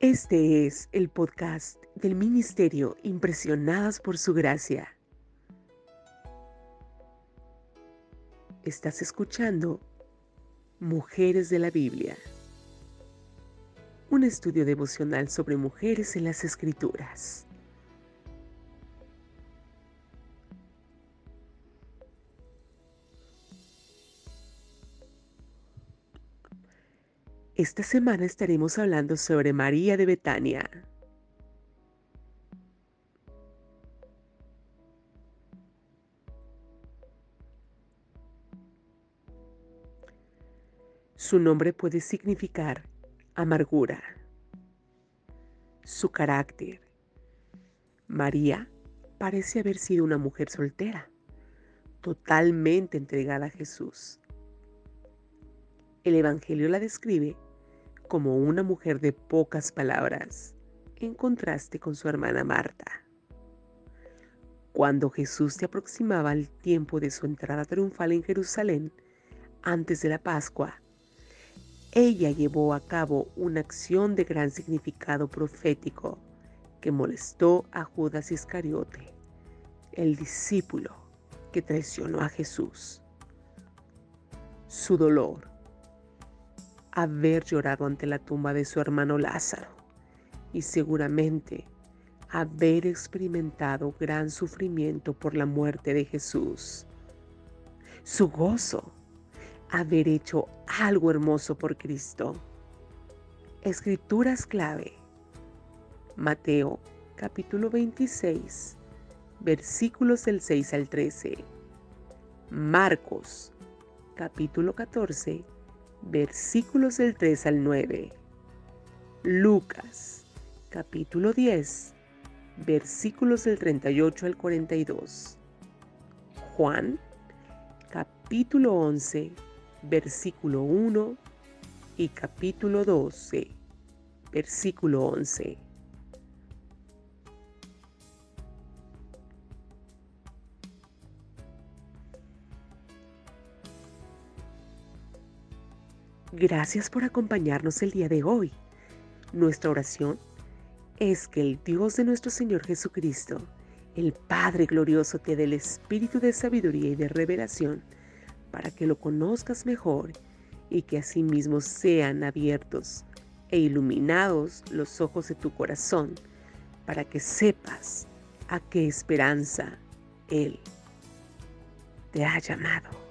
Este es el podcast del Ministerio Impresionadas por Su Gracia. Estás escuchando Mujeres de la Biblia, un estudio devocional sobre mujeres en las Escrituras. Esta semana estaremos hablando sobre María de Betania. Su nombre puede significar amargura. Su carácter. María parece haber sido una mujer soltera, totalmente entregada a Jesús. El Evangelio la describe como una mujer de pocas palabras, en contraste con su hermana Marta. Cuando Jesús se aproximaba al tiempo de su entrada triunfal en Jerusalén, antes de la Pascua, ella llevó a cabo una acción de gran significado profético que molestó a Judas Iscariote, el discípulo que traicionó a Jesús. Su dolor, haber llorado ante la tumba de su hermano Lázaro y seguramente haber experimentado gran sufrimiento por la muerte de Jesús. Su gozo, haber hecho algo hermoso por Cristo. Escrituras clave. Mateo capítulo 26, versículos del 6 al 13. Marcos capítulo 14, versículos del 3 al 9. Lucas, capítulo 10, versículos del 38 al 42. Juan, capítulo 11, versículo 1 y capítulo 12, versículo 11. Gracias por acompañarnos el día de hoy. Nuestra oración es que el Dios de nuestro Señor Jesucristo, el Padre glorioso, te dé el espíritu de sabiduría y de revelación para que lo conozcas mejor y que asimismo sean abiertos e iluminados los ojos de tu corazón para que sepas a qué esperanza Él te ha llamado.